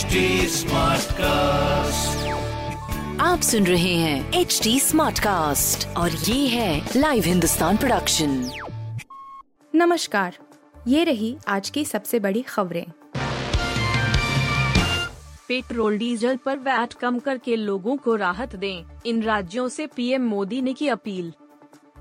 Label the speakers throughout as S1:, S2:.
S1: HD cast
S2: आप सुन रहे हैं एच डी स्मार्ट कास्ट और ये है लाइव हिंदुस्तान प्रोडक्शन
S3: नमस्कार ये रही आज की सबसे बड़ी खबरें।
S4: पेट्रोल डीजल पर वैट कम करके लोगों को राहत दें इन राज्यों से पीएम मोदी ने की अपील।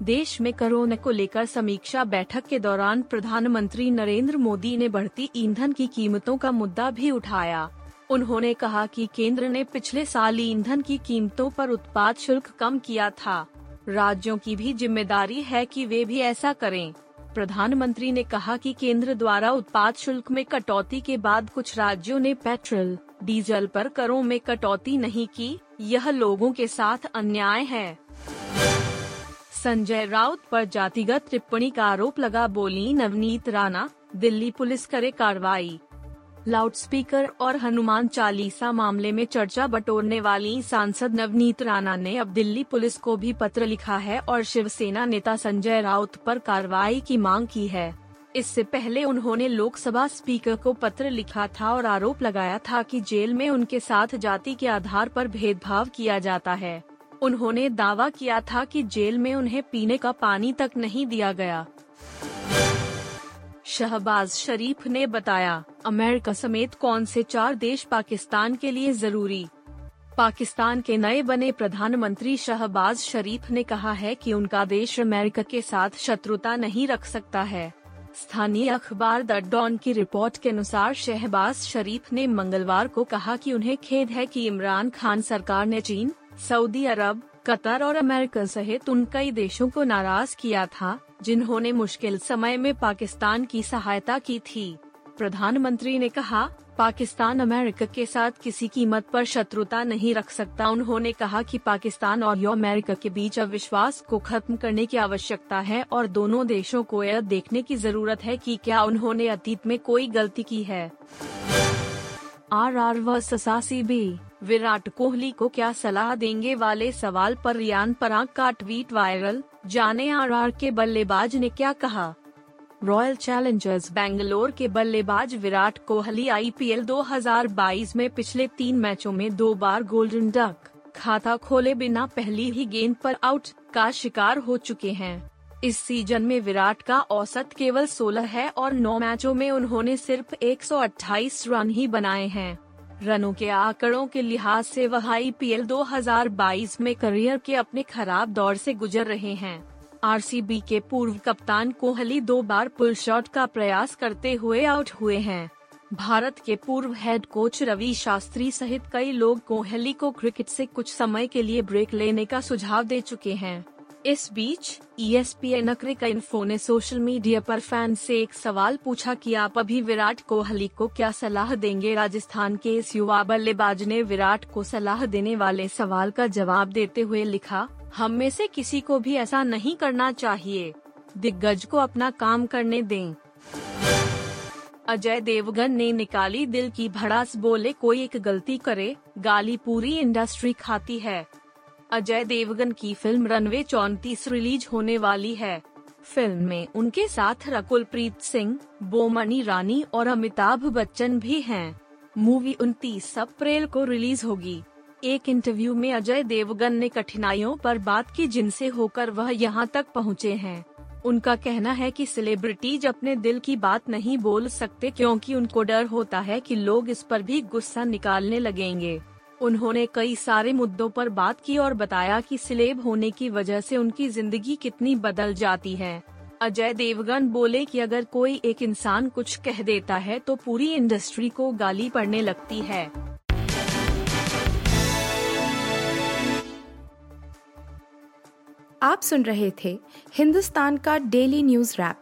S4: देश में कोरोना को लेकर समीक्षा बैठक के दौरान प्रधानमंत्री नरेंद्र मोदी ने बढ़ती ईंधन की कीमतों का मुद्दा भी उठाया। उन्होंने कहा कि केंद्र ने पिछले साल ईंधन की कीमतों पर उत्पाद शुल्क कम किया था। राज्यों की भी ज़िम्मेदारी है कि वे भी ऐसा करें। प्रधानमंत्री ने कहा कि केंद्र द्वारा उत्पाद शुल्क में कटौती के बाद कुछ राज्यों ने पेट्रोल, डीजल पर करों में कटौती नहीं की, यह लोगों के साथ अन्याय है। संजय राउत पर जातिगत टिप्पणी का आरोप लगा, बोली नवनीत राणा, दिल्ली पुलिस करे कार्रवाई। लाउडस्पीकर और हनुमान चालीसा मामले में चर्चा बटोरने वाली सांसद नवनीत राणा ने अब दिल्ली पुलिस को भी पत्र लिखा है और शिवसेना नेता संजय राउत पर कार्रवाई की मांग की है। इससे पहले उन्होंने लोकसभा स्पीकर को पत्र लिखा था और आरोप लगाया था कि जेल में उनके साथ जाति के आधार पर भेदभाव किया जाता है। उन्होंने दावा किया था कि जेल में उन्हें पीने का पानी तक नहीं दिया गया। शहबाज शरीफ ने बताया, अमेरिका समेत कौन से चार देश पाकिस्तान के लिए ज़रूरी? पाकिस्तान के नए बने प्रधानमंत्री शहबाज शरीफ ने कहा है कि उनका देश अमेरिका के साथ शत्रुता नहीं रख सकता है। स्थानीय अखबार द डॉन की रिपोर्ट के अनुसार शहबाज शरीफ ने मंगलवार को कहा कि उन्हें खेद है कि इमरान खान सरकार ने चीन, सऊदी अरब, कतर और अमेरिका सहित उन कई देशों को नाराज़ किया था। जिन्होंने मुश्किल समय में पाकिस्तान की सहायता की थी। प्रधानमंत्री ने कहा, पाकिस्तान अमेरिका के साथ किसी कीमत पर शत्रुता नहीं रख सकता। उन्होंने कहा कि पाकिस्तान और अमेरिका के बीच अविश्वास को खत्म करने की आवश्यकता है और दोनों देशों को यह देखने की ज़रूरत है कि क्या उन्होंने अतीत में कोई गलती की है। आर आर व ससासी बी, विराट कोहली को क्या सलाह देंगे वाले सवाल पर रियान पराग का ट्वीट वायरल? जाने आर आर के बल्लेबाज ने क्या कहा? रॉयल चैलेंजर्स बेंगलोर के बल्लेबाज विराट कोहली आईपीएल 2022 में पिछले तीन मैचों में दो बार गोल्डन डक खाता खोले बिना पहली ही गेंद पर आउट का शिकार हो चुके हैं। इस सीज़न में विराट का औसत केवल 16 है और 9 मैचों में उन्होंने सिर्फ़ 128 रन ही बनाए हैं। रनों के आंकड़ों के लिहाज से वह आई 2022 में करियर के अपने खराब दौर से गुजर रहे हैं। आरसीबी के पूर्व कप्तान कोहली दो बार पुल शॉट का प्रयास करते हुए आउट हुए हैं। भारत के पूर्व हेड कोच रवि शास्त्री सहित कई लोग कोहली को क्रिकेट से कुछ समय के लिए ब्रेक लेने का सुझाव दे चुके हैं। इस बीच E ESPN क्रिक इन्फो ने सोशल मीडिया पर फ़ैन से एक सवाल पूछा कि आप अभी विराट कोहली को क्या सलाह देंगे? राजस्थान के इस युवा बल्लेबाज ने विराट को सलाह देने वाले सवाल का जवाब देते हुए लिखा, हम में से किसी को भी ऐसा नहीं करना चाहिए। दिग्गज को अपना काम करने दें। अजय देवगन ने निकाली दिल की भड़ास, बोले, कोई एक गलती करे, गाली पूरी इंडस्ट्री खाती है। अजय देवगन की फ़िल्म रनवे चौंतीस रिलीज़ होने वाली है। फ़िल्म में उनके साथ रकुल प्रीत सिंह, बोमनी रानी और अमिताभ बच्चन भी हैं। मूवी 29 अप्रैल को रिलीज़ होगी। एक इंटरव्यू में अजय देवगन ने कठिनाइयों पर बात की जिनसे होकर वह यहाँ तक पहुँचे हैं। उनका कहना है कि सेलिब्रिटीज अपने दिल की बात नहीं बोल सकते क्योंकि उनको डर होता है कि लोग इस पर भी गुस्सा निकालने लगेंगे। उन्होंने कई सारे मुद्दों पर बात की और बताया कि सिलेब होने की वजह से उनकी ज़िंदगी कितनी बदल जाती है। अजय देवगन बोले कि अगर कोई एक इंसान कुछ कह देता है तो पूरी इंडस्ट्री को गाली पड़ने लगती है।
S3: आप सुन रहे थे हिंदुस्तान का डेली न्यूज़ रैप,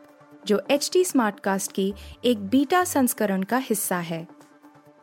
S3: जो एच टी स्मार्टकास्ट की एक बीटा संस्करण का हिस्सा है।